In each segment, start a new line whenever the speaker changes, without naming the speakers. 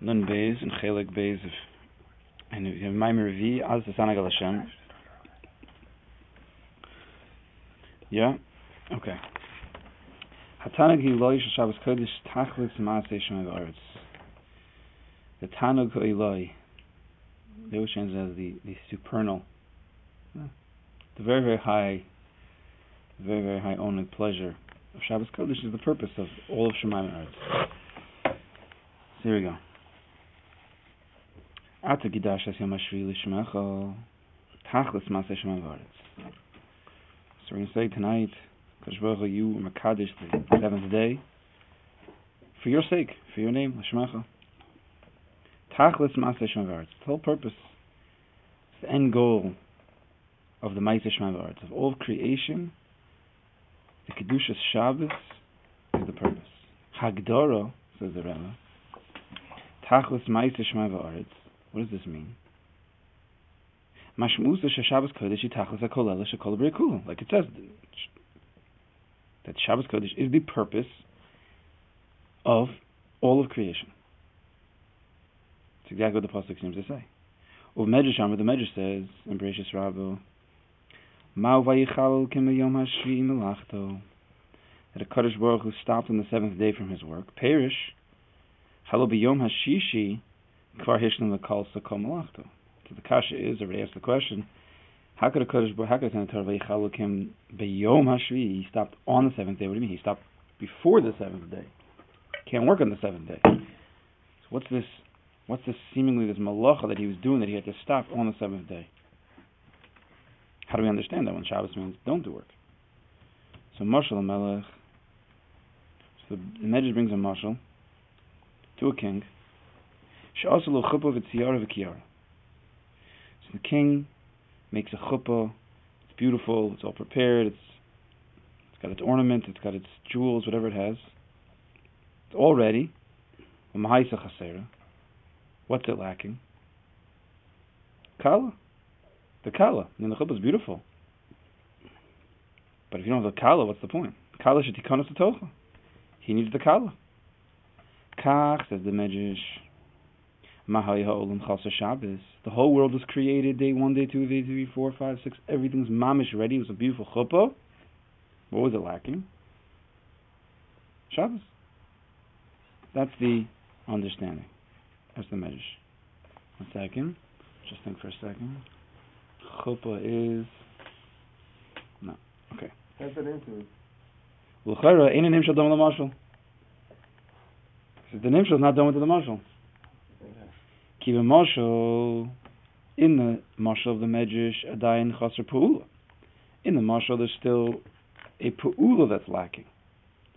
Nun Chelik and as the Sanag Hashem. Yeah? Okay. Hatanag Eloi Shabbos Kodesh Tachlis Maaseh V'aretz. The Tanug Eloi, the oceans as the, the supernal, the very, very high, very, very high only pleasure of Shabbos Kodesh is the purpose of all of Shemayim Eretz. So here we go. Maseh. So we're going to say tonight, Hu, you Makadosh, the seventh day, for your sake, for your name, Lishmecha. Tachlis Maseh Shemay V'aretz. The whole purpose, the end goal of the Maaseh Shemay V'aretz, of all of creation, the Kedushas Shabbos is the purpose. Hagdara, says the Rama, Tachlis Maaseh Shemay V'aretz. What does this mean? Shabbos Kodesh. Like it says, that Shabbos Kodesh is the purpose of all of creation. It's exactly what the pasuk seems to say. Uv Medrash Amar, the Medrash says in Bereshis Rabbah, Ma'u vayichal k'meyom hashvi melachto. That a Kaddish Baruch who stopped on the seventh day from his work. Perish, halo b'yom hashishi kvar hishlim l'kal sakol melachto. So the kasha is, or asked the question, how could a Kaddish Baruch, how could a Torah vayichal kim b'yom hashvi? He stopped on the seventh day. What do you mean? He stopped before the seventh day. Can't work on the seventh day. So what's this What's this seemingly this malacha that he was doing that he had to stop on the seventh day? How do we understand that when Shabbos means don't do work? So Marshal Melech, so the Medrash brings a marshal to a king. So the king makes a chuppah. It's beautiful. It's all prepared. It's it's got its ornament. It's got its jewels, whatever it has. It's all ready. What's it lacking? Kala. The kala. Mean, the chuppah is beautiful. But if you don't have the kala, what's the point? Kala shetikonos tocha. He needs the kala. Kach, says the Medrash, Mahai ha'olam chasa Shabbos. The whole world was created day one, day two, day three, four, five, six. Everything's mamish ready. It was a beautiful chuppah. What was it lacking? Shabbos. That's the understanding. That's the Medrash. One second. Just think for a second. Chuppah is no. Okay.
That's an into it.
L'chayra ain't a done with the marshal. The nimshal is not done with the marshal. A marshal in the marshal of the Medrash adayin chaser pu'ula. In the marshal, there's still a pu'ula that's lacking.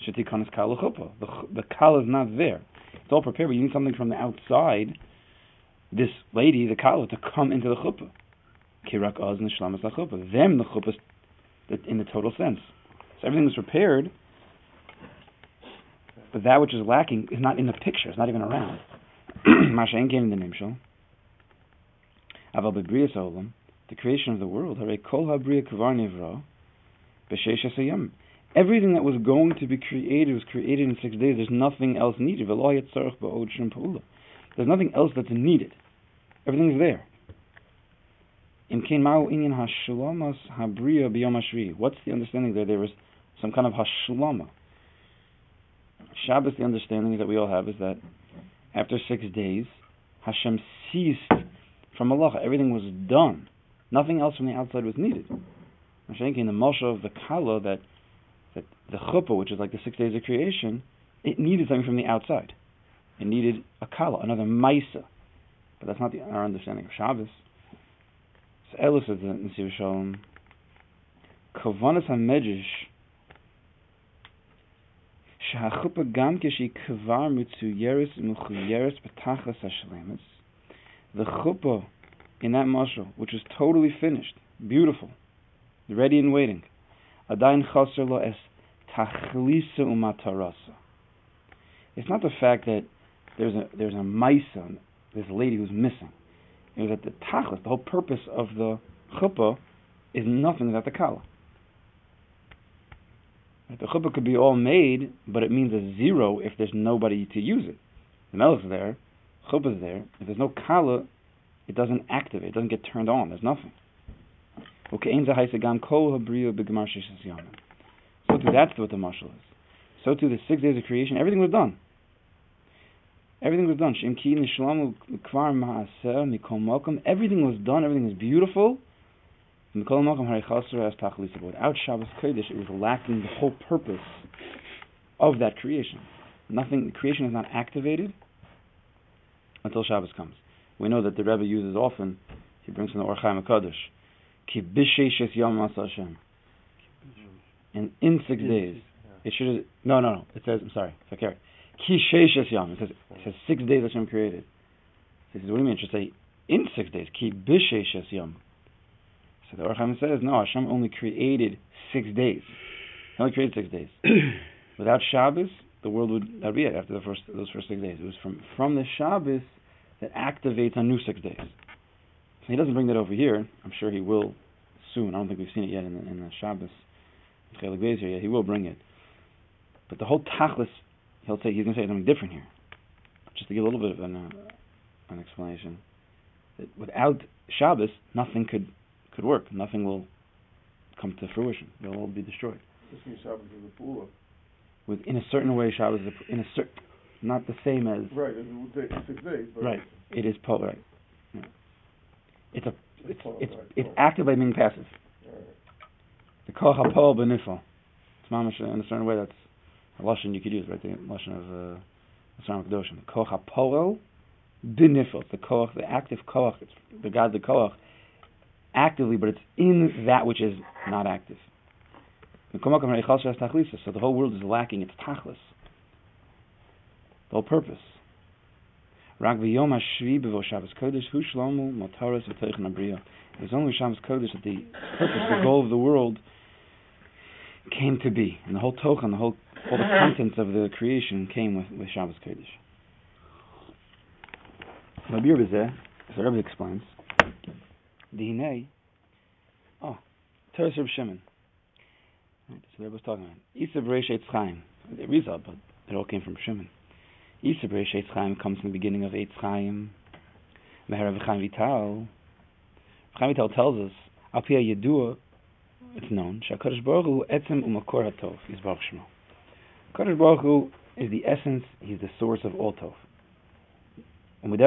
Shetikanis chuppah. The the kala is not there. It's all prepared, but you need something from the outside. This lady, the kala, to come into the chuppah. Kirak oz and shlamas chuppah. Them the chuppah in the total sense. So everything is prepared, but that which is lacking is not in the picture. It's not even around. Mashen came in the nimshal. Aval bebrias olam, the creation of the world. Kol habriya kvar nivra b'sheish asayim. Everything that was going to be created was created in six days. There's nothing else needed. There's nothing else that's needed. Everything's there. What's the understanding there? There was some kind of hashlama. Shabbos, the understanding that we all have is that after six days, Hashem ceased from Allah. Everything was done. Nothing else from the outside was needed. In the Moshe of the Kala that that the chuppah, which is like the six days of creation, it needed something from the outside. It needed a kala, another maisa. But that's not the, our understanding of Shabbos. So Elis says in Sivir Shalom, Kavanas HaMedrash, שהחופה גם כשהיא כבר מצוירת ומחוירת בתכלס השלמס, the chuppah in that mashal, which is totally finished, beautiful, ready and waiting, Adain chaser lo es tachlisa umatarasa. It's not the fact that there's a there's a maisa, this lady who's missing. It was that the tachlis, the whole purpose of the chuppah, is nothing without the kala. The chuppah could be all made, but it means a zero if there's nobody to use it. The melech's there, chuppah is there, if there's no kala, it doesn't activate, it doesn't get turned on, there's nothing. Okay, So too, that's what the mashal is. So too, the six days of creation, everything was done. Everything was done. Everything was done, everything was beautiful. Without Shabbos Kodesh, it was lacking the whole purpose of that creation. Nothing, creation is not activated until Shabbos comes. We know that the Rebbe uses often, he brings from the Or HaChaim HaKadosh, Ki b'sheishes yom Hashem. And in six days, it should have, no, no, no. It says, I'm sorry, Fakir. Ki sheishes yom. It says, it says six days Hashem created. So he says, what do you mean? It should say in six days. Ki b'sheishes yom. So the Or HaChaim says, no, Hashem only created six days. He only created six days. Without Shabbos, the world would that would be it after the first those first six days. It was from from the Shabbos that activates on new six days. So he doesn't bring that over here. I'm sure he will soon. I don't think we've seen it yet in the, in the Shabbos here. He will bring it. But the whole tachlis, he'll say he's going to say something different here. Just to give a little bit of an, uh, an explanation. That without Shabbos, nothing could could work. Nothing will come to fruition. They'll all be destroyed.
Is a
with in a certain way Shabbos is a, in a certain not the same as
right. It will take six days.
right. It is po right. Yeah. It's a it's it's it's active by being passive. The koch hapol benifel. It's mamash in a certain way. That's a lashon you could use, right? The lashon of uh, Asram Kedoshim. The koch hapol benifel. The koch, the active koch. It's the God, the koch, actively, but it's in that which is not active. So the whole world is lacking its tachlis, the whole purpose. It was only Shabbos Kodesh that the purpose, the goal of the world came to be, and the whole tochen, the whole all the contents of the creation came with, with Shabbos Kodesh. Rabbi the Rebbe explains, Hinei, oh, Teres Reb Shimon. Right, so Rebbe was talking about. Isa Beresh Eitz Chaim. The Rizal, but it all came from Shimon. Isa Beresh Eitz Chaim comes from the beginning of Eitz Chaim. Meher Chaim Vital. Chaim Vital tells us, Al Yedua, it's known, Shakadosh Baruch Hu Etzem Umakor HaTov, Yisbarach Shemo. Kadosh Baruch Hu is the essence, he's the source of all Tov. And it's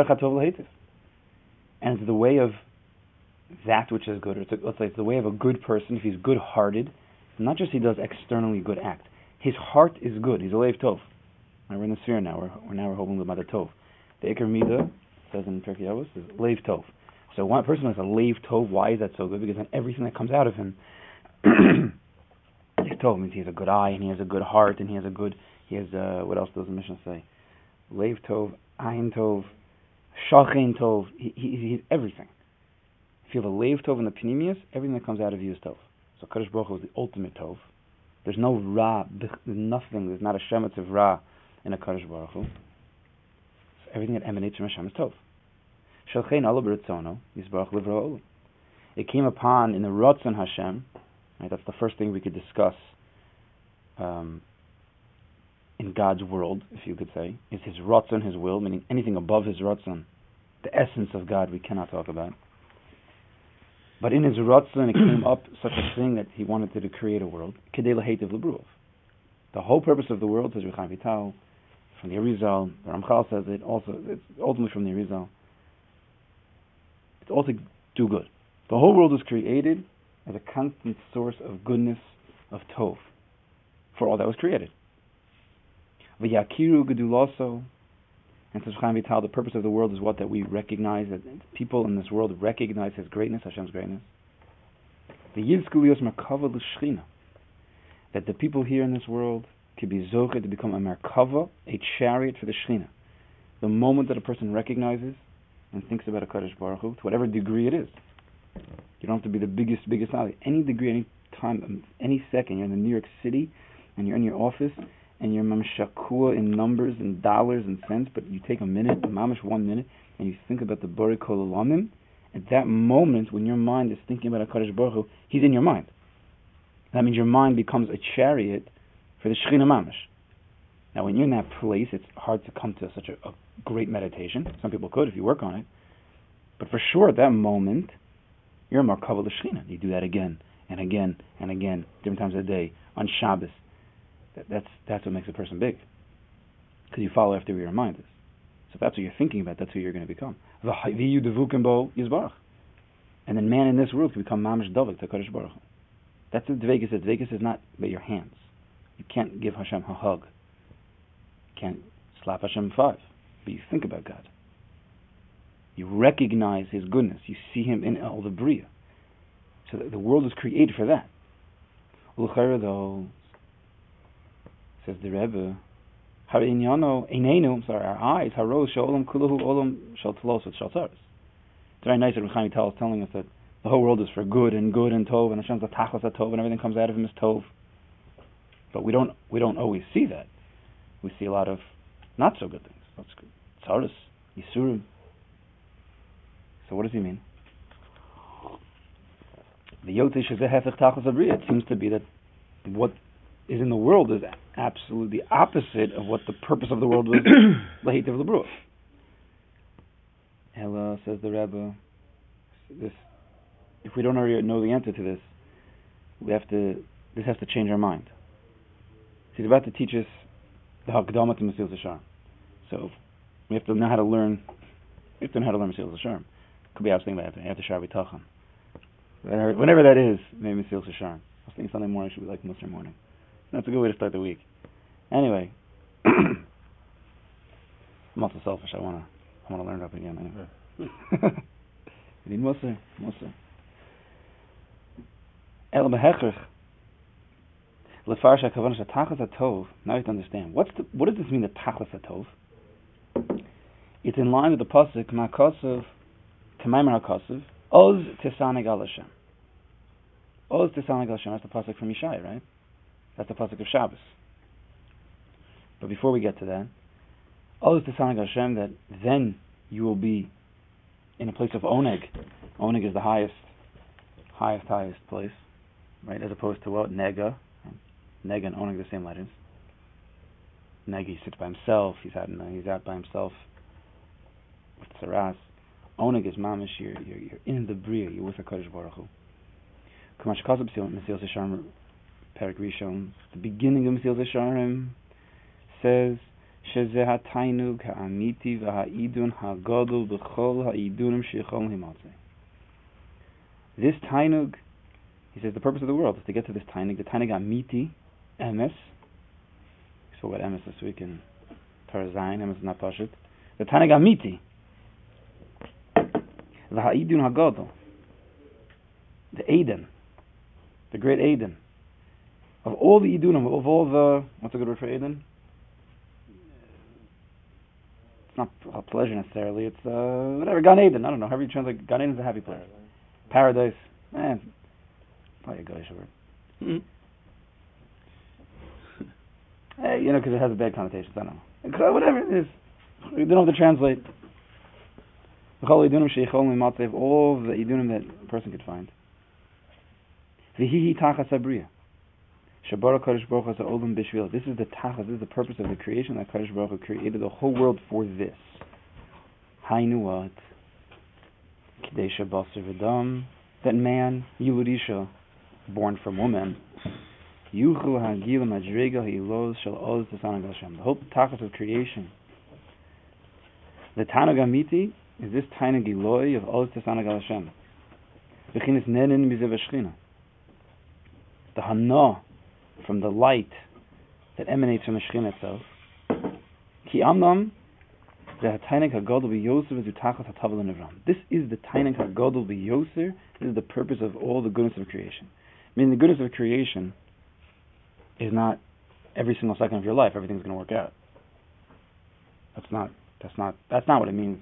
the way of that which is good, or let's say it's the way of a good person, if he's good-hearted, not just he does externally good act. His heart is good. He's a leiv tov. We're in the sphere now. We're, we're now we're holding the tov. The Iker Mida says in Pirkei Avos is leiv tov. So one person has a leiv tov. Why is that so good? Because then everything that comes out of him is tov. Means he has a good eye and he has a good heart and he has a good. He has uh, what else does the mission say? Leiv tov, ayin tov, shachin tov. He, he, he's everything. If you have a leiv tov in the pneumius, everything that comes out of you is tov. So Kadosh Baruch Hu is the ultimate Tov. There's no Ra, nothing, there's not a Shemetz of Ra in a Kadosh Baruch Hu. So everything that emanates from Hashem is Tov. Shalchein Allah B'Ritzono, Yisbarach Livro It came upon in the Ratzon Hashem, right, that's the first thing we could discuss um, in God's world, if you could say, is His Ratzon, His will, meaning anything above His Ratzon, the essence of God we cannot talk about. But in his Ratzon, it came up such a thing that he wanted to create a world. Kedei Lahativ Lebruov. The whole purpose of the world, says Rechaim Vital, from the Arizal, the Ramchal says it also, it's ultimately from the Arizal. It's all to do good. The whole world was created as a constant source of goodness, of Tov, for all that was created. V'yakiru geduloso, and says Chaim Vital, the purpose of the world is what that we recognize that people in this world recognize His greatness, Hashem's greatness. The Yizkulios Merkava L'Shchina, that the people here in this world could be zocher to become a Merkava, a chariot for the Shechina. The moment that a person recognizes and thinks about a Kaddish Baruch Hu, to whatever degree it is, you don't have to be the biggest, biggest knowledge. Any degree, any time, any second, you're in New York City and you're in your office and you're mamshakua in numbers and dollars and cents, but you take a minute, mamish one minute, and you think about the Bari Kol at that moment when your mind is thinking about HaKadosh Baruch Hu, he's in your mind. That means your mind becomes a chariot for the Shekhinah Mamish. Now, when you're in that place, it's hard to come to such a, a great meditation. Some people could if you work on it. But for sure, at that moment, you're a Markava L'Shechina. You do that again and again and again, different times of the day, on Shabbos. That, that's, that's what makes a person big. Because you follow after your mind is. So if that's what you're thinking about, that's who you're going to become. And then man in this world can become Mamish Dovik to Kodesh Baruch That's what Dvekas is. Dvekas is not by your hands. You can't give Hashem a hug. You can't slap Hashem five. But you think about God. You recognize His goodness. You see Him in all the Bria. So the world is created for that. Says the Rebbe, Harinyano, Einenu, sorry, our eyes, Haros, Shalom, Kuluhu, Olam, Shaltalos, Shaltaris. It's very nice that Rechami Tal is telling us that the whole world is for good and good and Tov, and Hashem's a Tachlis Tov, and everything comes out of Him is Tov. But we don't we don't always see that. We see a lot of not so good things. That's good. Tsaris, Yisurim. So what does he mean? The Yotish is a Hefech Tachlis Abriya. It seems to be that what is in the world is absolutely the opposite of what the purpose of the world was, Lahit of the Ella says the Rebbe, this, if we don't already know the answer to this, we have to, this has to change our mind. He's about to teach us the Hakdama to Mesil Zashar. So we have to know how to learn, we have to know how to learn Mesil Zashar. Could be I was thinking about after Shar B'Tachan. Whenever that is, maybe Mesil Zashar. I was thinking Sunday morning should be like Muslim morning. That's a good way to start the week. Anyway, I'm also selfish. I wanna, I wanna learn up again. Anyway, you need Muslim, Muslim. El behechach. Lefarsha kavanas atachas atov. Now you have to understand. What's the, what does this mean? The tachas atov. It's in line with the pasuk ma'kosov k'maimer hakosov oz tisanig al Hashem. Oz tisanig al Hashem. That's the pasuk from Yishai, right? That's the pasuk of Shabbos. But before we get to that, all is the sign Hashem that then you will be in a place of oneg. Oneg is the highest, highest, highest place, right? As opposed to what nega. Nega and oneg the same letters. Nega he sits by himself. He's out. He's out by himself with saras. Oneg is mamish. You're, you're, you're in the bria. You're with the Kodesh Baruch Hu. Perak Rishon, the beginning of Mesilas Yesharim, says, שזה התיינוג האמיתי והעידון הגדול בכל העידונים שיכולים להימצא. This tainug, he says, the purpose of the world is to get to this tainug, the tainug amiti, emes. We spoke about emes this week in Torah Zayin, emes napashit. The tainug amiti. The ha'idun hagadol. The Eden. The great Eden. Of all the Idunim, of all the, what's a good word for Eden? It's not a pleasure necessarily, it's uh, whatever, Gan Eden, I don't know, however you translate, Gan Eden is a happy place. Paradise, man, eh, probably a Goyish word. Mm-hmm. hey, you know, because it has a bad connotation, I don't know. Whatever it is, you don't have to translate. All the Idunim that a person could find. Vihihi Tachas Abriya. Shabara Kadosh Baruch Hu Olam. This is the tachas. This is the purpose of the creation that Kadosh Baruch Hu created the whole world for this. Hainu what? Kadesha Basar V'Dam. That man, Yiludisha, born from woman, Yuchel Hagil Madriga Hilos Shal Oz Tasanag Hashem. The whole tachas of creation. The Tanag Amiti is this Tanag Eloi of Oz Tasanag Hashem. The Hana from the light that emanates from the Shekhinah itself. Ki amnam. This is the Tainik HaGodol B'Yoser. This is the purpose of all the goodness of creation. I mean, the goodness of creation is not every single second of your life everything's going to work out. That's not. That's not. That's not what it means.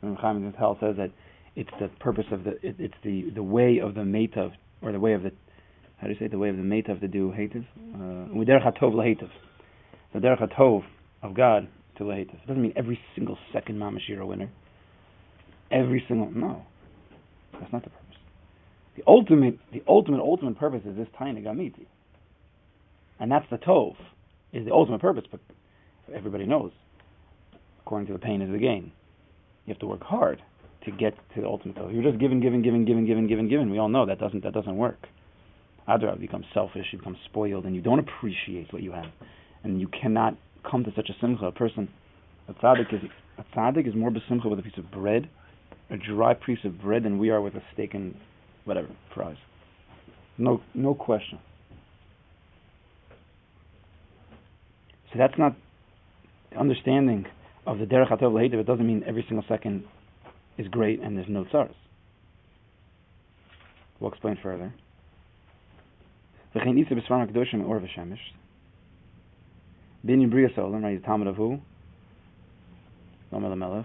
When Chaim Hell says that it's the purpose of the. It, it's the the way of the metav or the way of the how do you say it? the way of the metav to do hativ? Uh, Uderech hatov lahativ. The derech hatov of God to lahativ. It doesn't mean every single second mamash you're a winner. Every single no, that's not the purpose. The ultimate, the ultimate, ultimate purpose is this tiny gamiti, and that's the tov, is the ultimate purpose. But everybody knows. According to the pain is the gain. You have to work hard to get to the ultimate goal. You're just giving, giving, giving, giving, giving, giving, giving. We all know that doesn't that doesn't work. Adra, become selfish, you become spoiled, and you don't appreciate what you have, and you cannot come to such a simcha. A person, a tzaddik is a tzaddik is more besimcha with a piece of bread, a dry piece of bread, than we are with a steak and whatever fries. No, no question. So that's not understanding of the derech hatov lehitiv. It doesn't mean every single second is great and there's no tsaras. We'll explain further. Binyan bria right? Talmud of who? Lomel.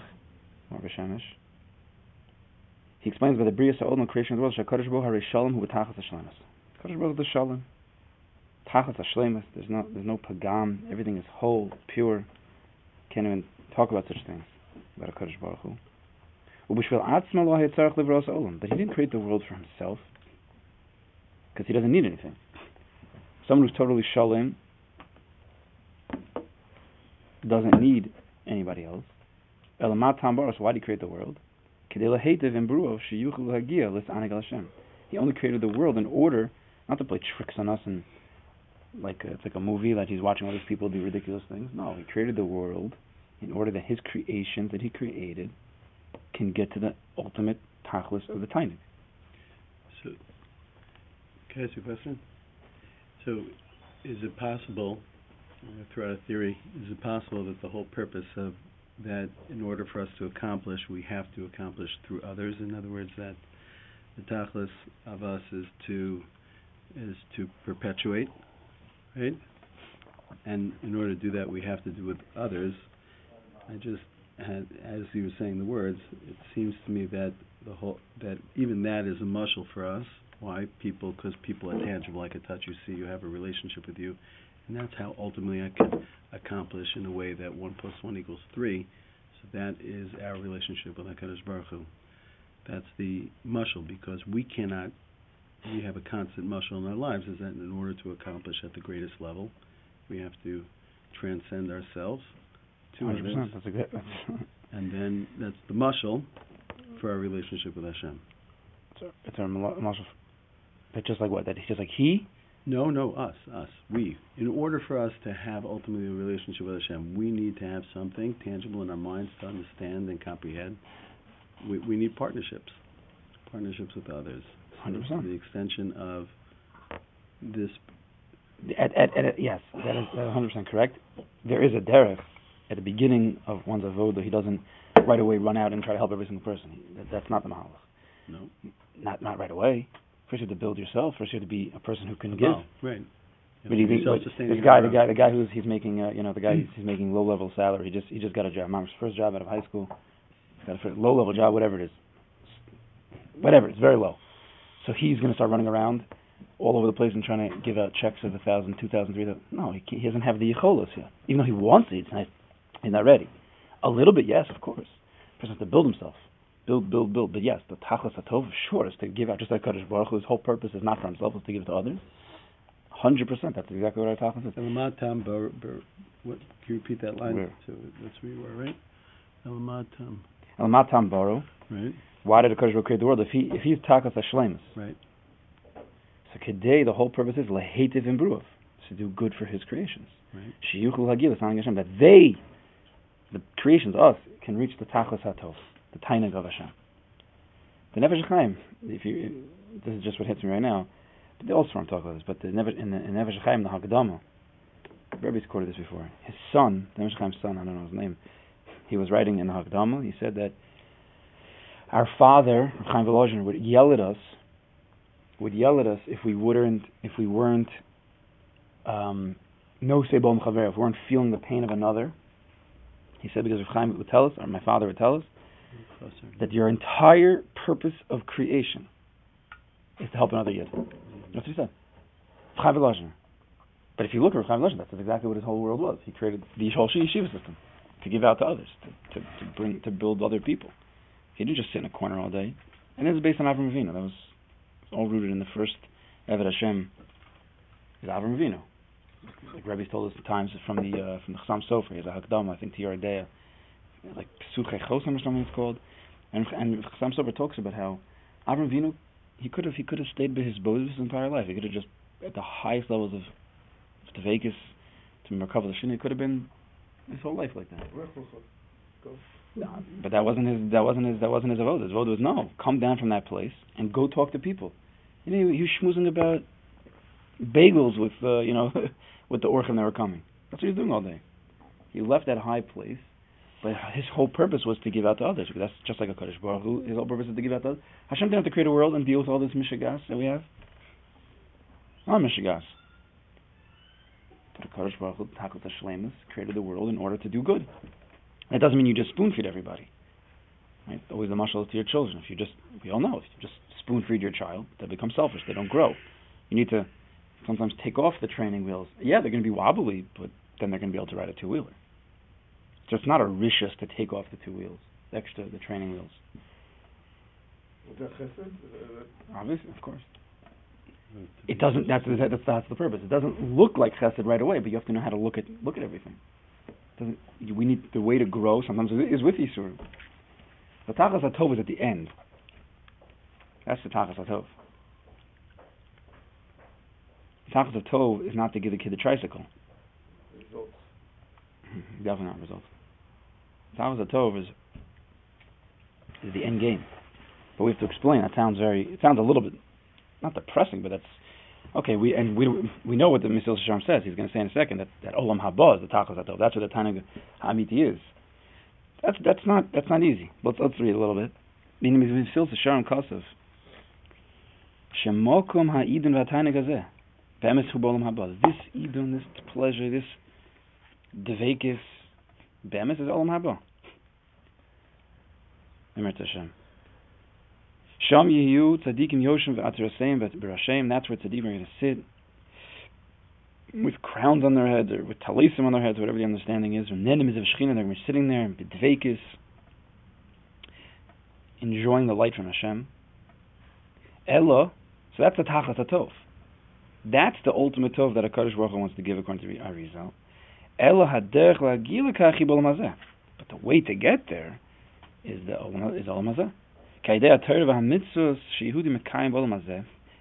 He explains by the bria solam, the creation of the world, shakadosh baruch hu shalom hu b'tachas hashlemus. Kadosh hu the shalom. Tachas. There's no there's no pagam. Everything is whole, pure. Can't even talk about such things about a Kadosh baruch hu. But he didn't create the world for himself because he doesn't need anything. Someone who's totally shalom doesn't need anybody else. Elamat Tambaros, why did he create the world? Kedila Heydevru of Shiyuhagiya less anagalashem. He only created the world in order not to play tricks on us and like uh, it's like a movie that he's watching all these people do ridiculous things. No, he created the world in order that his creations that he created can get to the ultimate tachlis of the tainik.
So, can I ask you a question? So, is it possible, throughout a theory, is it possible that the whole purpose of that, in order for us to accomplish, we have to accomplish through others? In other words, that the tachlis of us is to is to perpetuate, right? And in order to do that, we have to do with others. I just had, as you were saying the words, it seems to me that the whole that even that is a muscle for us. Why people? Because people are tangible. I can touch you, see you, have a relationship with you, and that's how ultimately I can accomplish in a way that one plus one equals three. So that is our relationship with Hakadosh Baruch Hu. That's the muscle because we cannot. We have a constant muscle in our lives. Is that in order to accomplish at the greatest level, we have to transcend ourselves to
100%.
others.
That's a good. That's,
and then that's the muscle for our relationship with Hashem.
it's our, it's our muscle. Just like what? That he's just like he.
No, no, us, us, we. In order for us to have ultimately a relationship with Hashem, we need to have something tangible in our minds to understand and comprehend. We, we need partnerships, partnerships with others. So
100%.
The extension of this.
At, at, at, yes, that is that is 100% correct. There is a derech at the beginning of one's avoda. He doesn't right away run out and try to help every single person. That, that's not the mahalach.
No.
Not not right away. First you have to build yourself. First you have to be a person who can give.
Oh, right.
But you think this guy, the guy, the guy who's he's making, uh, you know, the guy he's, he's making low level salary. He just he just got a job. Mom's first job out of high school. Got a first, low level job, whatever it is. Whatever, it's very low. So he's going to start running around all over the place and trying to give out checks of a thousand, two thousand, three thousand. No, he, he doesn't have the yicholos yet. Even though he wants it, he's not, he's not ready. A little bit, yes, of course. Person has to build himself. Build, build, build. But yes, the tachlis hatov, sure, is to give out just like Kadosh Baruch. His whole purpose is not for himself, it's to give it to others. Hundred percent. That's exactly what our tachlis is.
Elamatam bar, bar, what, can you repeat that line?
Where?
So that's where you were, right? Elamatam,
El matam baro.
right?
Why did the Kadosh Baruch create the world? If he if he's takas hashlemus,
Right.
so today the whole purpose is lehetiv imbruv, to do good for his creations.
Right.
Shiyuchul hagil is Hashem that they, the creations, us, can reach the tachlis hatov, of Hashem. The Nefesh Chaim, if you, this is just what hits me right now. But they also want to talk about this. But the Nefesh, in the in Nefesh Chaim, the Haggadah, Rebbe's quoted this before. His son, the Nefesh Chaim's son, I don't know his name. He was writing in the Haggadah. He said that our father, Chaim Volozhin, would yell at us, would yell at us if we weren't, if we weren't, um, no sebom chaver, if we weren't feeling the pain of another. He said because Reb Chaim would tell us, or my father would tell us. That your entire purpose of creation is to help another yid. That's what he said. But if you look at Chaim Volozhin, that's exactly what his whole world was. He created the whole yeshiva system to give out to others, to, to, to bring, to build other people. He didn't just sit in a corner all day. And this is based on Avram Avinu. That was all rooted in the first Eved Hashem is Avram Avinu. like Rebbe's told us the times from the uh, from the Chassam Sofer. He has a Hakdama, I think, to Yoreh De'ah, like Pesukei Chosam or something it's called. And and Chassam Sofer talks about how Avram Avinu he could have he could have stayed by his bows his entire life. He could have just at the highest levels of to Vegas to Merkava Shin. He could have been his whole life like that. No, but that wasn't his. That wasn't his. That wasn't his avoda. His avoda was no, come down from that place and go talk to people. You know, he was schmoozing about bagels with, uh, you know, with the orchim that were coming. That's what he was doing all day. He left that high place, but his whole purpose was to give out to others. Because that's just like a Kaddish Baruch Hu. His whole purpose is to give out to others. Hashem didn't have to create a world and deal with all this mishigas that we have. Not mishigas. But the Kaddish Baruch Hu, Takot Hashlemus, created the world in order to do good. That doesn't mean you just spoon feed everybody. Right? Always the mashal to your children. If you just, we all know, if you just spoon feed your child, they become selfish. They don't grow. You need to sometimes take off the training wheels. Yeah, they're going to be wobbly, but then they're going to be able to ride a two wheeler. So it's not a rishus to take off the two wheels, the extra, the training wheels.
Is that chesed?
Obviously, of course. Mm-hmm. It doesn't. That's that's that's the purpose. It doesn't look like chesed right away, but you have to know how to look at look at everything. Doesn't we need the way to grow? Sometimes is with yisurim. The tachas hatov is at the end. That's the tachas hatov. Tachas hatov is not to give the kid a tricycle.
Results. Mm-hmm.
Definitely not results. Tachas hatov is is the end game. But we have to explain. That sounds very. It sounds a little bit not depressing, but that's okay. We and we we know what the Misil Sharm says. He's going to say in a second that that Olam Haba is the Tachas Hatov. That's what the Tanag Hamiti is. That's that's not that's not easy. Let's let's read a little bit. Meaning Misil Sharm Kasav. Shemokum ha'idun v'atayna gazeh. Be'emes hu b'olam haba. This idun, this pleasure, this devekis, be'emes is olam haba. Hashem. Sham Yehu Tzadikim Yoshim V'Atziraseim V'Rashem. That's where Tzadikim are going to sit with crowns on their heads or with talisim on their heads, whatever the understanding is. Nenim is of Shechina. They're going to be sitting there and B'Dveikis, enjoying the light from Hashem. Ella. So that's the Tachas Hatov. That's the ultimate tov that a Kaddish Baruch wants to give according to Arizal. Ella Haderech La'Gila Kachi B'Olam But the way to get there is the is Olam Hazeh. Kaidei.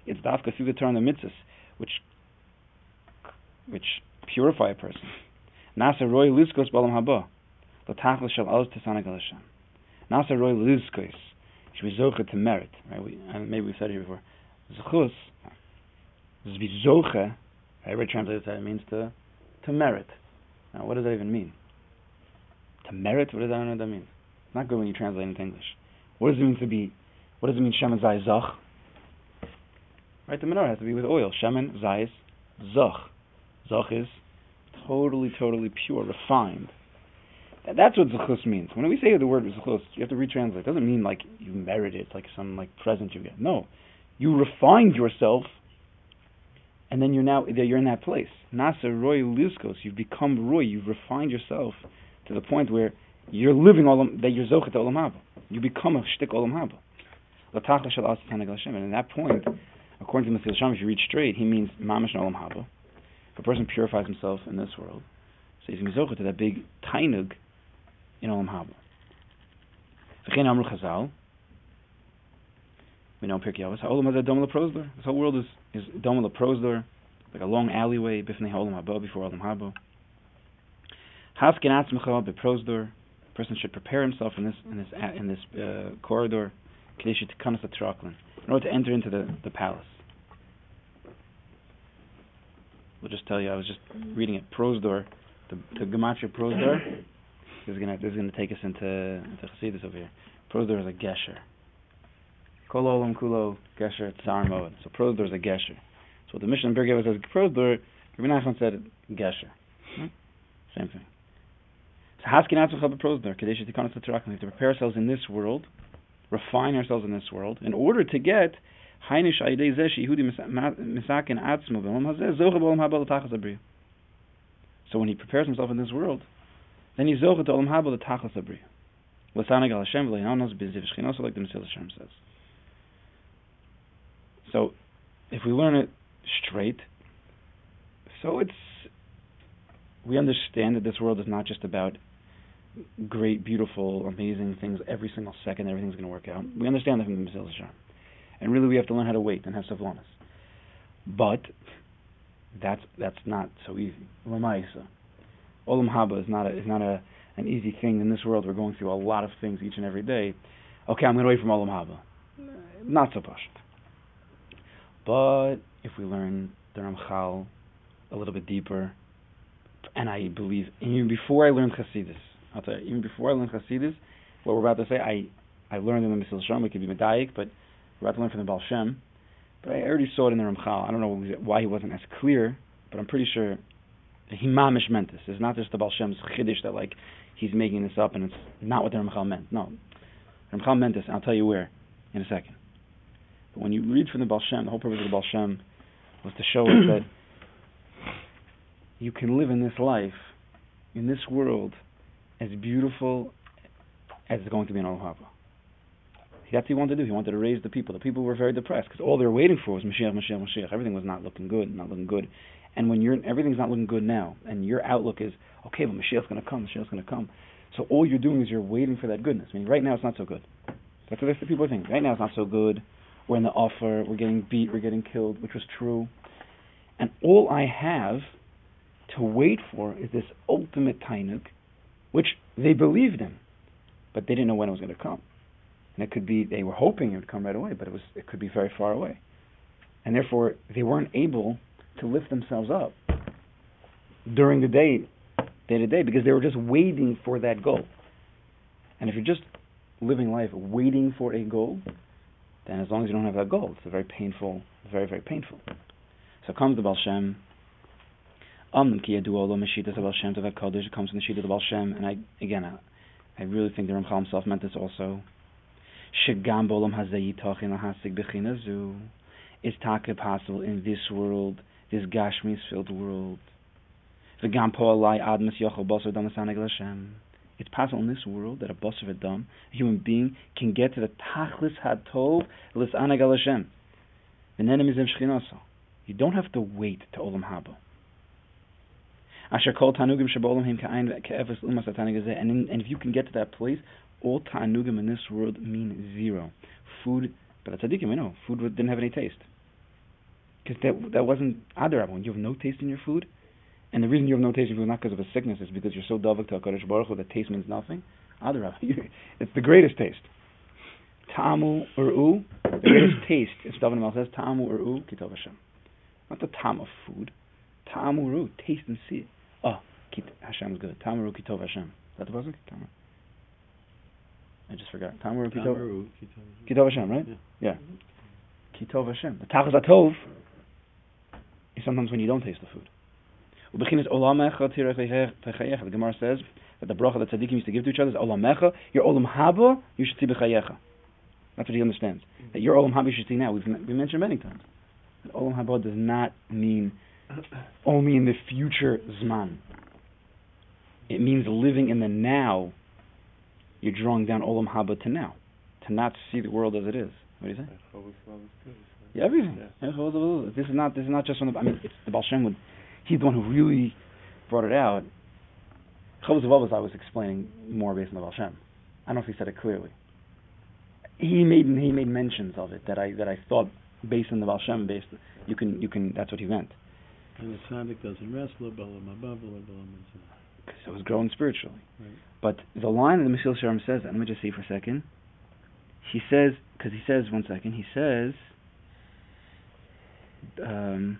It's dafka through the Torah and the mitzvahs, which which purify a person. Nasa Roy Lizkos B'Olam Haba. L'Tachlis Shel Oz Tesanek Al Hashem. Nasa Roy Lizkos. Should be zoche to merit. Right? We, and maybe we've said it here before. Zechus is be zoche. I read translated that it means to to merit. Now, what does that even mean? To merit? What does that, I don't know what that means? It's not good when you translate into English. What does it mean to be? What does it mean? Shemen zayis zach. Right, the menorah has to be with oil. Shemen zayis zach. Zach is totally, totally pure, refined. That's what zechus means. When we say the word zechus, you have to retranslate. It doesn't mean like you merit it, like some like present you get. No, you refined yourself, and then you're now you're in that place. Nasa roy liskos. You've become roy. You've refined yourself to the point where you're living olam that you're zochet olam haba. You become a shtik olam haba. Latachla shel asa taneg Hashem. And at that point, according to Mesilas Sham, if you reach straight, he means mamash olam haba. If a person purifies himself in this world, so he's zochet to that big tainug in olam haba. V'chein amru chazal. We know Pirkei Avos. Ha'olam hazeh dom leprosdor. This whole world is is dom leprosdor, like a long alleyway bifnei ha'olam haba before olam haba. Haskin atzmecha beprosdor. Person should prepare himself in this in this in this uh, corridor, kadesh atraklin, in order to enter into the, the palace. We'll just tell you. I was just reading it. Prosdor, the the gematria prosdor. This is gonna this is gonna take us into into Chassidus over here. Prosdor is a gesher. Kol olam kulo gesher tsar mod. So prosdor is a gesher. So the Mishnah Birgit says prosdor. Rabbi Nachman said gesher. Hmm? Same thing. So haskin atzvach prosdor kadesh tikanas. We have to prepare ourselves in this world, refine ourselves in this world, in order to get Heinish Aidei Zeh Shehudi Misakin Atzmo B'Olam Hazeh Zoche B'Olam Haba L'Tachas Abri. So when he prepares himself in this world, then he's Zoche to Olam Haba L'Tachas Abri. L'Saneg Al Hashem V'Le'anos B'Ziv Shchinoso like the Mesilas Shem says. So, if we learn it straight, so it's we understand that this world is not just about great, beautiful, amazing things every single second. Everything's going to work out. We understand that from the Mesilas Yesharim, and really we have to learn how to wait and have savlanas. But that's that's not so easy. Lamaisa, olam haba is not a, is not a an easy thing in this world. We're going through a lot of things each and every day. Okay, I'm going to wait from olam haba. Not so pushed. But if we learn the Ramchal a little bit deeper, and I believe even before I learned Hasidus, I'll tell you, even before I learned Hasidus, what we're about to say, I I learned in the Mesilas Yesharim. It could be Medayik, but we're about to learn from the Baal Shem. But I already saw it in the Ramchal. I don't know why he wasn't as clear, but I'm pretty sure he mamish meant this. It's not just the Baal Shem's chiddush that like he's making this up and it's not what the Ramchal meant. No, the Ramchal meant this. and I'll tell you where in a second. But when you read from the Baal Shem, the whole purpose of the Baal Shem was to show us that you can live in this life, in this world, as beautiful as it's going to be in Olam Haba. That's what he wanted to do. He wanted to raise the people. The people were very depressed because all they were waiting for was Mashiach, Mashiach, Mashiach. Everything was not looking good, not looking good. And when you're everything's not looking good now, and your outlook is okay, but Mashiach's going to come, Mashiach's going to come. So all you're doing is you're waiting for that goodness. I mean, right now it's not so good. That's what the people are thinking. Right now it's not so good. We're in the offer. We're getting beat. We're getting killed, which was true. And all I have to wait for is this ultimate tainuk, which they believed in, but they didn't know when it was going to come. And it could be they were hoping it would come right away, but it was it could be very far away, and therefore they weren't able to lift themselves up during the day, day to day, because they were just waiting for that goal. And if you're just living life waiting for a goal, then as long as you don't have that goal, it's a very painful, very very painful. So comes the Baal Shem. Um ki yadu olo meshitas Baal Shem to Kodesh comes from the sheet of the Baal Shem, and I again I, I really think the Ramchal himself meant this also. Is taka possible in this world, this Gashmis filled world. Hashem. It's possible in this world that a boser adam, a human being, can get to the tachlis hatov lisaneg Hashem. V'nenem izem shchinaso. You don't have to wait to Olam Haba. Asher kol tanugim him ke'efes umas and if you can get to that place, all tanugim in this world mean zero. Food, but at tzaddikim, we know food didn't have any taste because that that wasn't adar. When you have no taste in your food, and the reason you have no taste in your food is not because of a sickness, it's because you're so davak to Hakadosh Baruch Hu that taste means nothing. Adar, it's the greatest taste. Tamu uru, the greatest taste. If David Mal says tamu or uru kitov Hashem. Not the tam of food. Tamuru, taste and see. Oh, kit, Hashem's good. Tamuru kitov Hashem. Is that the pasuk? Tamuru. I just forgot. Tamuru kitov. Kitov Hashem, right? Yeah. yeah. Kitov Hashem. The tachas atov is sometimes when you don't taste the food. The Gemara says that the bracha that tzaddikim used to give to each other is olamecha. Your olam haba, you should see b'chayecha. That's what he understands. That your olam haba you should see now. We've we mentioned many times. That Olam Haba does not mean only in the future Zman. It means living in the now. You're drawing down Olam Haba to now, to not see the world as it is. What do you say? Yeah, everything. Yeah. This is not. This is not just from the. I mean, it's the Baal Shem would. He's the one who really brought it out. Chavos of I was explaining more based on the Baal Shem. I don't know if he said it clearly. He made he made mentions of it that I that I thought based on the Baal Shem, based you can you can that's what he meant.
And the tzaddik doesn't rest
So it was growing spiritually. Right. But the line of the Mesilas Yesharim says, let me just see for a second. He says, because he says, one second, he says, um,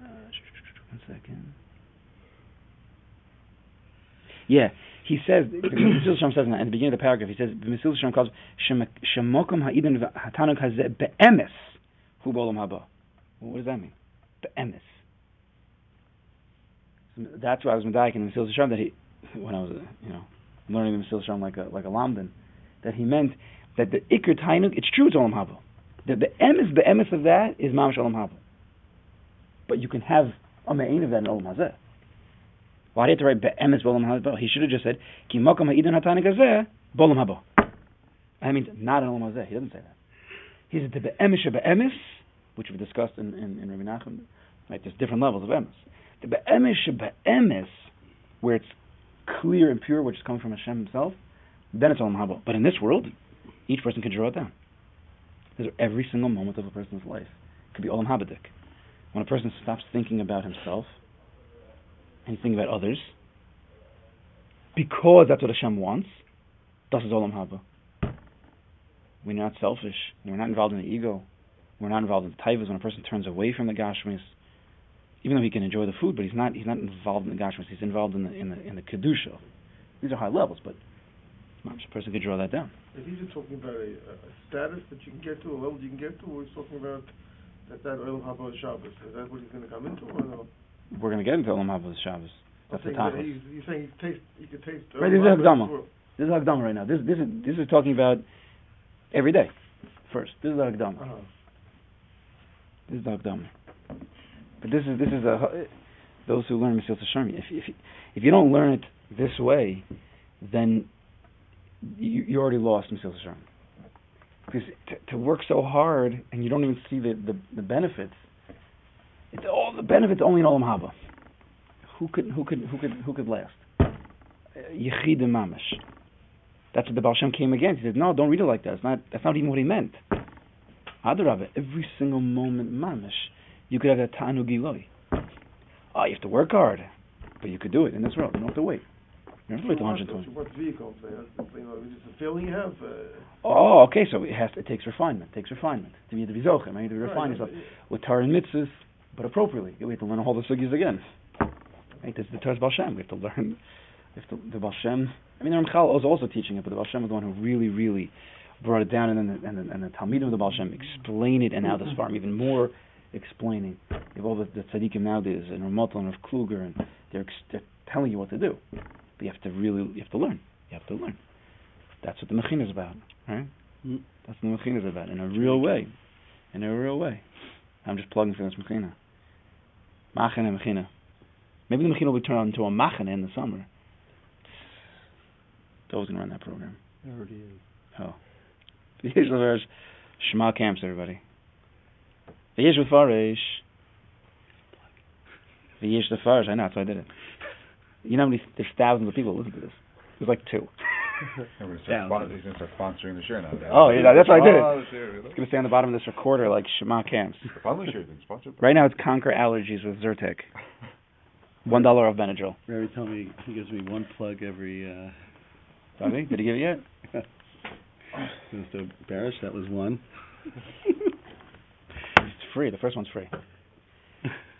uh, one second. Yeah, he says, the Mesilas Yesharim says at the beginning of the paragraph, he says, the Mesilas Yesharim calls Shemokum Ha'idin Hatanuk Hazeh Be'emes hubolam Haba. What does that mean? Be'emes. So that's why I was medayik in the Mesilas Yesharim that he, when I was, you know, learning the Mesilas Yesharim like a like a lamdan, that he meant that the Iker Tainuk, it's true it's Olam Haba. The Be'emes, Be'emes of that is Mamash Olam Haba. But you can have a me'ain of that in Olam Hazeh. Why did he have to write be'emes bolam haba? He should have just said ki makam ha'idon hatanik hazeh bolam haba. That means not in olam hazeh. He doesn't say that. He said the be'emes be'emes, which we discussed in in, in Rabbi Nachum. Right, there's different levels of emes. The be'emes shebe'emes, where it's clear and pure, which is coming from Hashem himself, then it's olam haba. But in this world, each person can draw it down. These are every single moment of a person's life. It could be olam habadik. When a person stops thinking about himself and he's thinking about others, because that's what Hashem wants, das is olam haba. You're not selfish, we're not involved in the ego, we're not involved in the taivas, when a person turns away from the gashmis, even though he can enjoy the food, but he's not he's not involved in the gashmis, he's involved in the in the in the kedusha. These are high levels, but a person could draw that down.
Is he just talking about a, a status that you can get to, a level you can get to, or he's talking about that that Olam Haba Shabbos? Is that what he's going to come into, or no?
We're going to get into Olam Haba Shabbos. That's the
I'm saying that
tachlis.
he's, he's saying he taste, you could taste.
Right, this is
Haba
Hakdama. This is Hakdama right now. This this is this is talking about every day. First, this is the Hakdama.
Uh-huh.
This is the Hakdama. But this is this is a those who learn Mesilas Yesharim. If if if you don't learn it this way, then you you already lost Mesilas Yesharim. Because to, to work so hard and you don't even see the the, the benefits. It's all the benefits only in Olam Haba. Who could who could who could who could last? Yechid mamish. That's what the Baal Shem came against. He said, "No, don't read it like that. It's not. That's not even what he meant." Adarabah, every single moment mamish, you could have that tanu giloi. Oh, you have to work hard, but you could do it in this world. You don't have to wait. You don't have to wait till
So what-
120.
so What vehicle? You is it a feeling you have? Uh,
Oh, okay. So it has. It takes refinement. It takes refinement to be to be zochem. I mean, to refine yourself with Torah and mitzvahs, but appropriately. You have to learn all the sugyas again. Right? This is the Torah's Baal Shem. We have to learn. If the, the Baal Shem, I mean, the Ramchal was also teaching it, but the Baal Shem was the one who really, really brought it down, and then the, and the, and the Talmidim of the Baal Shem explain it, and now the Svarim even more explaining. You have all the, the tzaddikim nowadays, and Ramotel and Rav Kluger, and they're, ex- they're telling you what to do. But you have to really, you have to learn. You have to learn. That's what the Mechin is about, right?
Mm.
That's what the Mechin is about, in a real way. In a real way. I'm just plugging for this Mechina. Machane Mechina. Maybe the Mechina will be turned into a Machane in the summer. Going to run that program.
It already is.
Oh. V'yesh l'verish, Shema camps, everybody. V'yesh l'farish. V'yesh l'farish, I know, that's why I did it. You know how many, there's thousands of people who listen to this. There's like two.
And we're
Yeah.
start spon- he's going to start sponsoring the share now.
Oh, yeah, that's why I did it.
Oh, share, really?
It's going to say on the bottom of this recorder, like, Shema camps.
The following share thing, sponsored.
Right now it's Conquer Allergies with Zyrtec. One dollar of Benadryl.
Barry told me he gives me one plug every. uh
Bobby, did he give you yet?
Mr. Barish, that was one.
It's free. The first one's free.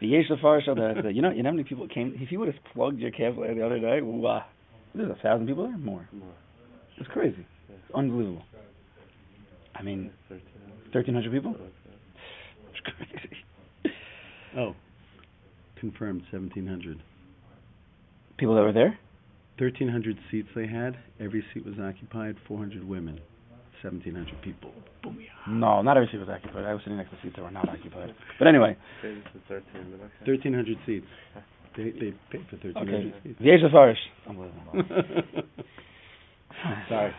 The Yesh Shal Derech, You know, you know how many people came? If you would have plugged your calf the other day, wow, there's a thousand people there, more. It's crazy. It's unbelievable. I mean, thirteen hundred people. It's crazy.
Oh, confirmed, 1,700.
People that were there.
1,300 seats they had. Every seat was occupied. 400 women. 1,700 people.
No, not every seat was occupied. I was sitting next to seats that were not occupied. But anyway,
1,300 seats. They they paid for 1,300
okay.
seats.
The Lefar Shal- Unbelievable. Sorry.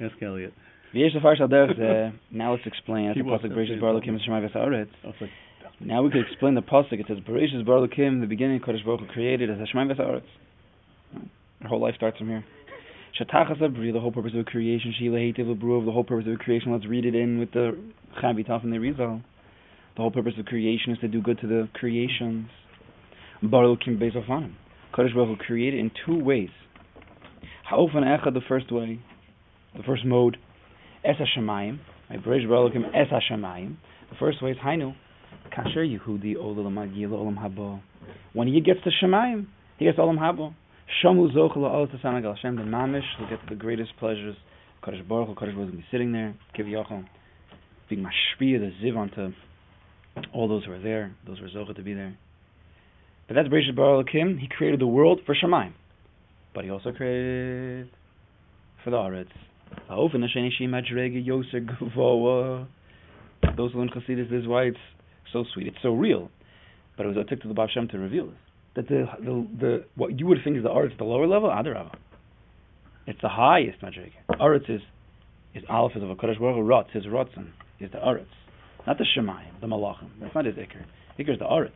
Ask Elliot.
V'yesh lefar shal derech zeh. Now let's explain. The pasuk
up
Bereshis
there
bar
and
Shemai v'sa'aretz.
I was like,
Now we can explain the pasuk. It says Bereshis bar Elokim. The beginning, Kodesh Baruch created as Shemai v'sa'aretz. Our whole life starts from here. Shatachas abri. The whole purpose of creation. Shila heitiv lebruv. The whole purpose of creation. Let's read it in with the Chavitaf and the Rizal. The whole purpose of creation is to do good to the creations. Bar Elokim beis ofanim. Kodesh Baruch created in two ways. Ha'ofan echad, the first way, the first mode. Es Hashemayim, right? Beresh bara Elokim Es Hashemayim. The first way is Hainu. Kasher Yehudi Olam Magil Olam Haba. When he gets to Shemayim, he gets Olam Haba. Shamu Zoch La'ol Tasan Agal Hashem Ben Mamish. He'll get the greatest pleasures. Kadosh Baruch Hu, Kadosh Baruch Hu be sitting there, Kiv Yochel, being mashpia the ziv onto all those who are there, those who are Zocha to be there. But that's Bereshit Bara Elokim. He created the world for Shemayim, but he also created for the Aretz. Ha'ofen Hashem Shim Madrege Yoser Gavoa. Those who learn Chassidus, this is why it's so sweet. It's so real. But it was a tick to the Baal Shem to reveal this. That the, the, the, what you would think is the Aretz, the lower level, Adarabah. It's the highest Madrege. Aretz is, is Aleph is of a Kodesh Baruch Hu, Rotz, his Rotzen, is the Aretz. Not the Shemayim, the Malachim. That's not his Iker. Iker is the Aretz.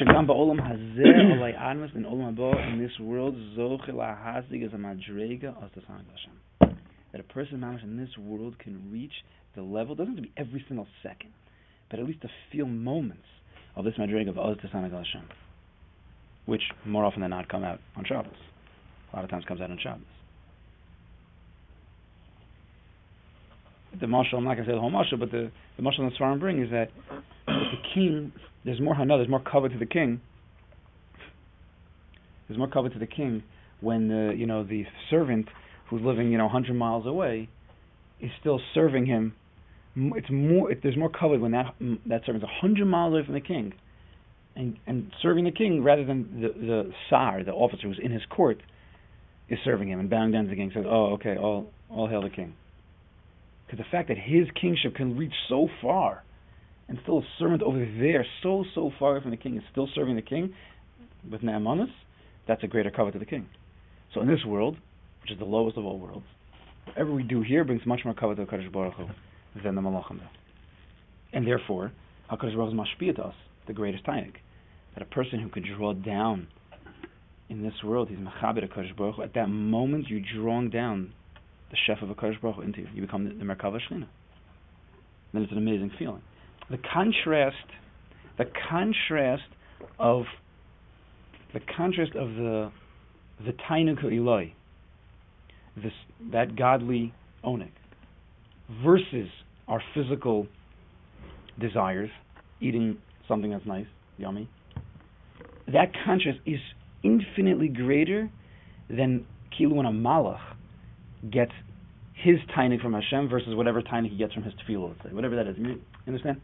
Shagam ba'olam hazeh olay admas in olam haba in this world zoche lahasig is a madrega as the Hashem. That a person mamish in this world can reach the level doesn't have to be every single second, but at least to feel moments of this madrega of Oz Tasana Hashem, which more often than not come out on Shabbos. A lot of times comes out on Shabbos. The marshal, I'm not going to say the whole marshal, but the, the marshal the Svarim bring is that the king, there's more hana, there's more cover to the king. There's more cover to the king when the you know the servant who's living you know 100 miles away is still serving him. It's more. It, there's more cover when that that servant's 100 miles away from the king, and and serving the king rather than the the sar, the officer who's in his court, is serving him and bowing down to the king. Says, "Oh, okay, all all hail the king." Because the fact that his kingship can reach so far and still a servant over there, so, so far from the king, is still serving the king with Naamanus, that's a greater cover to the king. So in this world, which is the lowest of all worlds, whatever we do here brings much more cover to HaKadosh Baruch Hu than the Malachim And therefore, HaKadosh Baruch Hu is to us, the greatest tainik. That a person who could draw down in this world, he's mechabit HaKadosh Baruch at that moment you're drawing down the chef of HaKadosh Baruch into you. You become the, the Merkava Shechina. Then it's an amazing feeling the contrast, the contrast of the contrast of the the Tainuk Eloi, this that godly onik, versus our physical desires, eating something that's nice, yummy. That contrast is infinitely greater than kilu when a malach gets his tiny from Hashem versus whatever tiny he gets from his tefillah, let's say, whatever that is. You understand?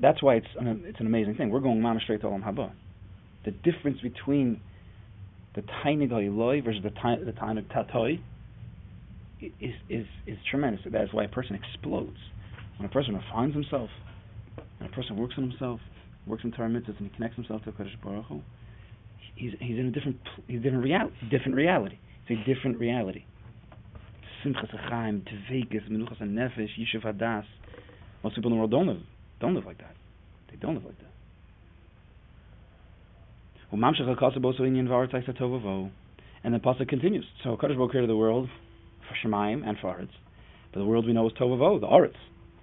That's why it's an, it's an amazing thing. We're going mama straight to Olam Haba. The difference between the tiny Eloi versus the tiny the Tatoi is is is tremendous. That's why a person explodes. When a person refines himself, when a person works on himself, works in Torah mitzvahs, and he connects himself to Kodesh Baruch Hu, he's he's in a different he's different reality. Different reality. It's a different reality. Simchas Achaim, Tvekas, Menuchas and Nefesh, Yishuv Hadas. Most people in the world don't live don't live like that. They don't live like that. And the pasuk continues. So Kadosh Baruch created the world for Shemaim and for Aretz, but the world we know is Tovavo, the Aretz.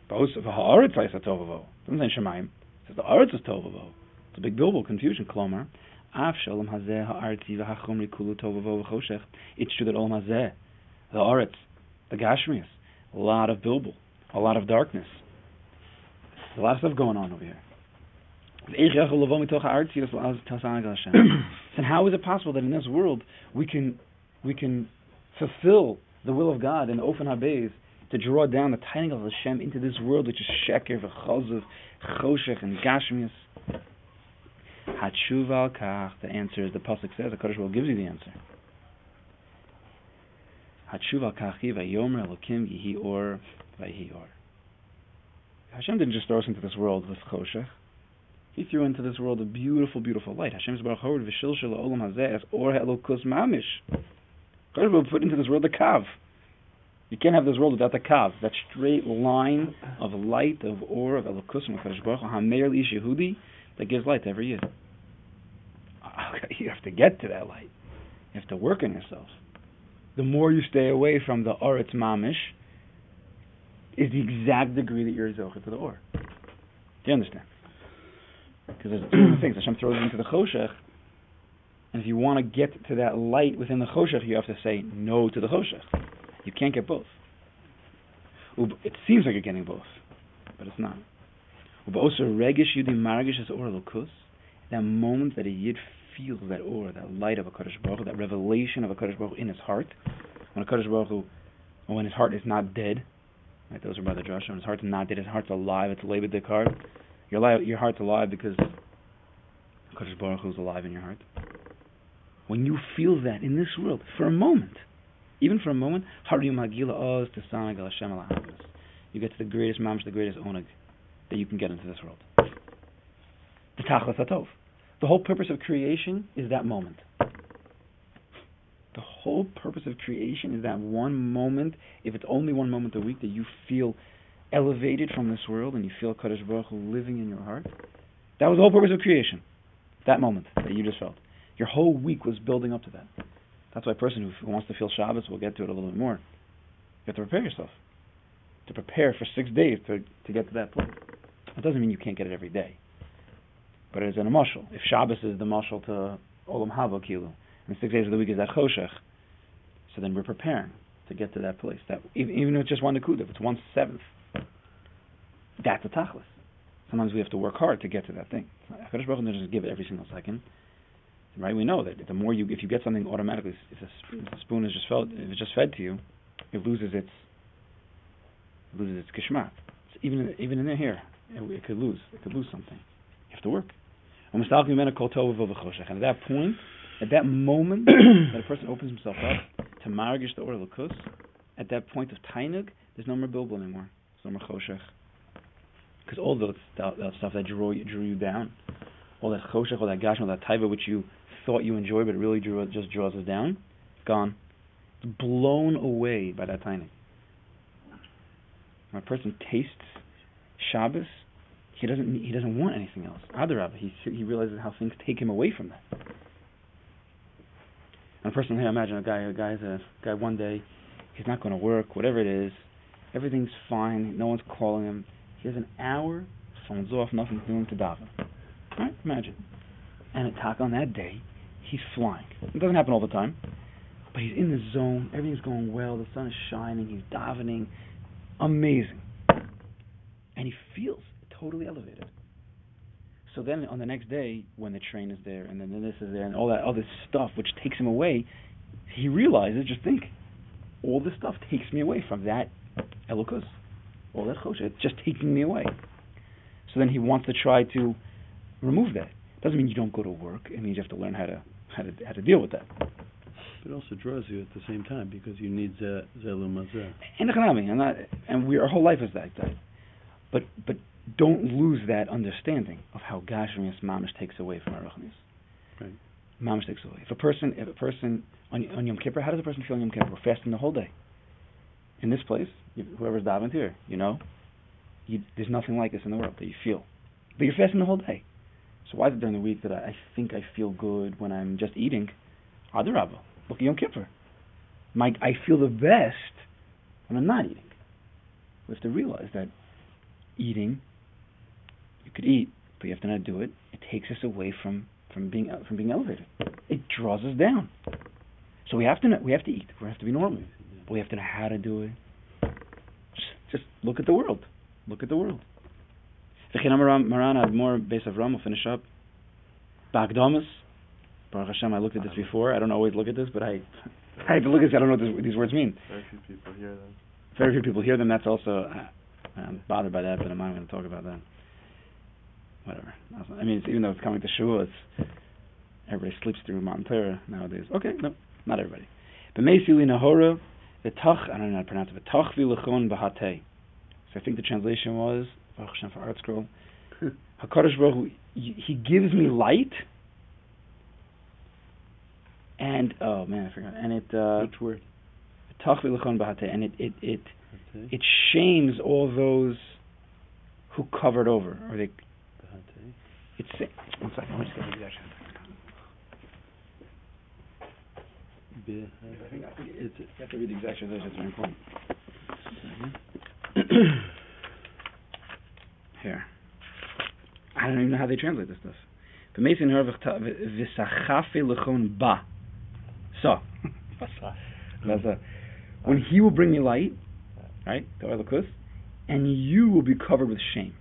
Both of Haaretz. Doesn't say Shemaim. Says the Aretz is Tovavo. It's a big bilbo confusion. Klomer. Af Shalom Hazeh Ha'arti V'Hachomri Kulu Tovavo V'Choshech. It's true that Olam Hazeh, the Aretz, the Gashmias, a lot of bilbo, a lot of darkness, a lot of stuff going on over here. and how is it possible that in this world we can we can fulfill the will of God and open our bays to draw down the tiny of Hashem into this world which is sheker, v'chozav, choshech, and gashmias? Hatshuva kach. The answer is the pasuk says. The Kodesh will gives you the answer. Hatshuva kachi vayomer elokim yihi or vayihi or. Hashem didn't just throw us into this world with choshech. He threw into this world a beautiful, beautiful light. Hashem's baruch hod v'shilshel olam hazeh or helokus mamish. God put into this world the kav. You can't have this world without the kav, that straight line of light, of or, of elokus, Baruch Ish Yehudi, that gives light to every year. You have to get to that light. You have to work on yourself. The more you stay away from the Oretz Mamish, is the exact degree that you're zocher to the or. Do you understand? Because there's two things. Hashem throws you into the choshech, and if you want to get to that light within the choshech, you have to say no to the choshech. You can't get both. It seems like you're getting both, but it's not. That moment that a yid feels that aura, that light of a Kaddish Baruch that revelation of a Kaddish Baruch in his heart, when a Kaddish Baruch when his heart is not dead, Right, those are by the drasha. His heart's not dead. His heart's alive. It's labor heart. Your, li- your heart's alive because Kodesh Baruch is alive in your heart. When you feel that in this world, for a moment, even for a moment, to Hashem oh, You get to the greatest mamash, the greatest onag that you can get into this world. The Tachlis Atov. The whole purpose of creation is that moment. The whole purpose of creation is that one moment, if it's only one moment a week, that you feel elevated from this world and you feel Kadosh Baruch living in your heart. That was the whole purpose of creation. That moment that you just felt. Your whole week was building up to that. That's why a person who, wants to feel Shabbos, we'll get to it a little bit more. You have to prepare yourself. To prepare for six days to, to get to that point. It doesn't mean you can't get it every day. But it's in a mushal. If Shabbos is the mushal to Olam Haba Kilu, and six days of the week is that Choshech, so then we're preparing to get to that place. That even, even if it's just one Nakuda, if it's one seventh, that's a tachlis. Sometimes we have to work hard to get to that thing. HaKadosh Baruch Hu doesn't just give it every single second. Right? We know that the more you, if you get something automatically, if a, sp- if a spoon is just fed, if it's just fed to you, it loses its, it loses its kishmat. Even even in here, it, it could lose. It could lose something. You have to work. And at that point, at that moment that a person opens himself up to margish the oral kus, at that point of tainug, there's no more bilbo anymore. There's no more choshech. Because all the stuff, that stuff that drew you, drew you down, all that choshech, all that gash, all that taiva which you thought you enjoyed but it really drew just draws us down, gone. Blown away by that tiny. When a person tastes Shabbos, he doesn't he doesn't want anything else. Adarabah, he he realizes how things take him away from that. And a person here, imagine a guy, a guy's a guy one day, he's not going to work, whatever it is, everything's fine, no one's calling him. He has an hour, phone's off, nothing's doing to daven. Right? Imagine. And attack on that day, he's flying. It doesn't happen all the time, but he's in the zone. Everything's going well. The sun is shining. He's davening. Amazing. And he feels totally elevated. So then on the next day, when the train is there, and then this is there, and all that other stuff which takes him away, he realizes, just think, all this stuff takes me away from that elokus, all that choshe. It's just taking me away. So then he wants to try to remove that. Doesn't mean you don't go to work. It means you have to learn how to how to how to deal with that.
But it also draws you at the same time because you need zelum mazeh.
And economy, and not, and we our whole life is like that. But but don't lose that understanding of how Gashmias Mamish takes away from our Ruchnis.
Right.
Mamish takes away. If a person, if a person on, on Yom Kippur, how does a person feel on Yom Kippur? We're fasting the whole day. In this place, you, whoever's davened here, you know, you, there's nothing like this in the world that you feel. But you're fasting the whole day. So why is it during the week that I, I think I feel good when I'm just eating? Adarabba. Look at Yom Kippur. My, I feel the best when I'm not eating. We have to realize that eating you could eat, but you have to not do it. It takes us away from from being from being elevated. It draws us down. So we have to we have to eat. We have to be normal. But we have to know how to do it. Just, just look at the world. Look at the world. Maran had more base of Ram. We'll finish up. Bagdamas. Baruch Hashem, I looked at this before. I don't always look at this, but I I have to look at this. I don't know what this, these words mean.
Very few people hear them.
Very few people hear them. That's also uh, I'm bothered by that, but I'm not going to talk about that whatever. I mean, it's, even though it's coming to Shua, it's everybody sleeps through Mount Torah nowadays. Okay, no, not everybody. But Meisili Nahora, V'tach, I don't know how to pronounce it, V'tach v'lechon b'hatei. So I think the translation was, Baruch Hashem for Art Scroll, HaKadosh Baruch Hu, He gives me light, and, oh man, I forgot, and it, uh,
Which word?
V'tach v'lechon b'hatei, and it, it, it,
Hatei?
it shames all those who covered over, or they
Hatei.
It's one second. Let me just get the exact. I think, I think it's, you have to read the exact translation. It's very important. Here. I don't even know how they translate this stuff. V'meisin her v'sachafe lechon ba. So. When he will bring me light, right, the oil of and you will be covered with shame.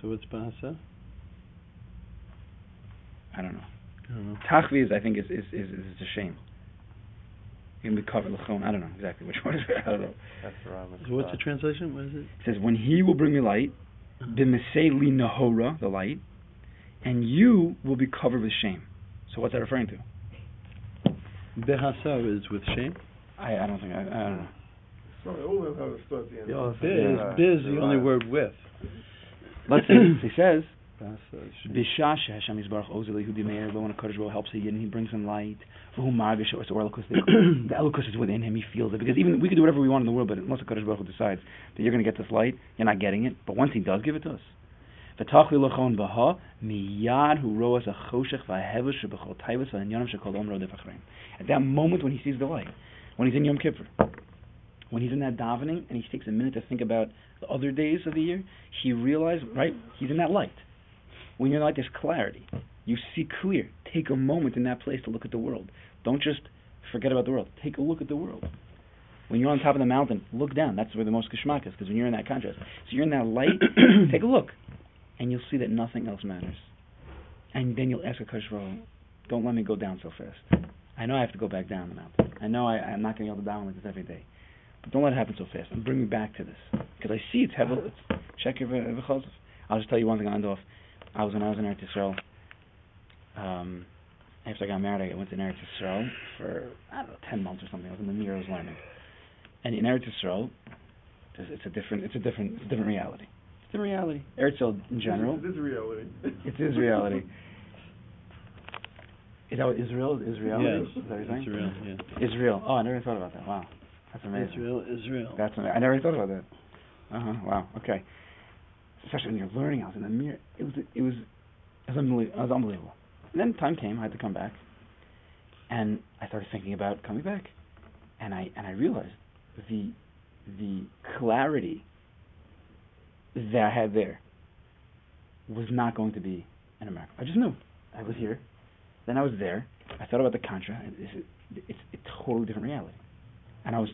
So what's Bahasa?
I don't know.
I don't know.
Tachvi is, I think, is is is, is a shame. You can be covered lechon. I don't know exactly which one is it. I don't know.
That's the Rambam.
So what's the translation? What is it?
It says, when he will bring me light, b'mesei nahora, the light, and you will be covered with shame. So what's that referring to?
Behasa is with shame.
I, I don't think, I, I don't know.
Sorry, all of them have a start at the end.
Yeah,
of
biz.
it.
Yeah.
Biz, the only word with.
Let's see. he says,
Bahasa is shame.
Bisha Hashem Yisbarach Ozeli Hu Dimeir, but when a Kodesh Baruch helps a Yid he brings him light, V'hu Magish, or Orlikus, the Elokus is within him, he feels it. Because even we can do whatever we want in the world, but unless the Kodesh Baruch decides that you're going to get this light, you're not getting it. But once he does give it to us, V'tachli lochon baha miyad hu roas achoshech v'ahevesh shebechol taivas v'anyanim shekol omro defachrein. At that moment when he sees the light, when he's in Yom Kippur, when he's in that davening and he takes a minute to think about the other days of the year, he realizes, right, he's in that light. When you're in light, there's clarity. You see clear. Take a moment in that place to look at the world. Don't just forget about the world. Take a look at the world. When you're on top of the mountain, look down. That's where the most geschmack is, because when you're in that contrast. So you're in that light, take a look. And you'll see that nothing else matters. And then you'll ask a Baruch, don't let me go down so fast. I know I have to go back down the mountain. I know I, I'm not going to be able to down like this every day. But don't let it happen so fast. And bring me back to this. Because I see it's heavy. It's check your uh, v'chosef. I'll just tell you one thing on end off. I was when I was in Eretz Yisrael. Um, after I got married, I went to Eretz Yisrael for I don't know ten months or something. I was in the Mir, I learning. And in Eretz Yisrael, it's, it's a different, it's a different, it's a different reality. It's a reality. Eretz Yisrael in general.
It is reality.
It is reality. Is that what Israel is? Israel?
Yes,
Is that what you're saying?
Israel, yeah.
Israel. Oh, I never thought about that. Wow, that's amazing.
Israel, Israel.
That's amazing. I never thought about that. Uh huh. Wow. Okay. Especially when you're learning, I was in the Mir. It was it was it was, unbelie- it was unbelievable. And then time came. I had to come back, and I started thinking about coming back, and I and I realized the the clarity that I had there was not going to be in America. I just knew. I was here. Then I was there. I thought about the contra. It's, it's a totally different reality, and I was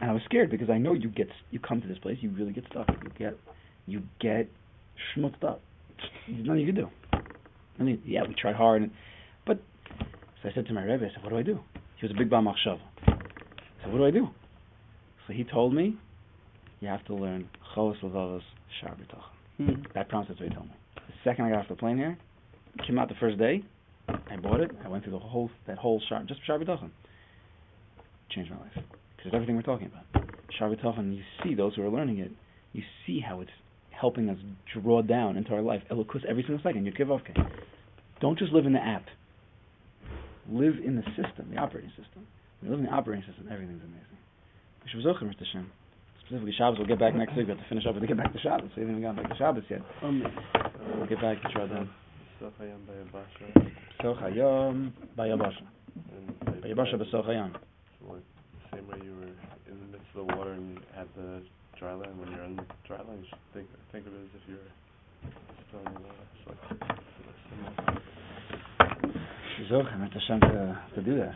and I was scared because I know you get you come to this place, you really get stuck. You get you get schmutzed up. There's nothing you can do. I mean, yeah, we tried hard, and, but so I said to my rebbe, I said, "What do I do?" He was a big bar machshava. So what do I do? So he told me, "You have to learn chovos levavos shar b'tachon."
Hmm.
That promise that's what he told me. The second I got off the plane here, came out the first day, I bought it. I went through the whole that whole shar just shar b'tachon. Changed my life because it's everything we're talking about. Shar b'tachon. You see those who are learning it. You see how it's helping us draw down into our life elokus every single second. Yud Kevavke. Don't just live in the app. Live in the system, the operating system. When you live in the operating system, everything's amazing. We should Mr. Shem. Specifically Shabbos, we'll get back next week. We have to finish up and get back to Shabbos. We haven't even gotten back to Shabbos yet. We'll get back to Shabbos.
Soch Hayam Bayabasha
Soch Hayom Bayabasha. Bayabasha B'Soch Hayom.
Same way you were in the midst of the water and you had the dry land. When you're in the dry land, you should think think of it as if you're still in the water. It's like it's similar.
Zoch, I'm at Hashem to, to do that.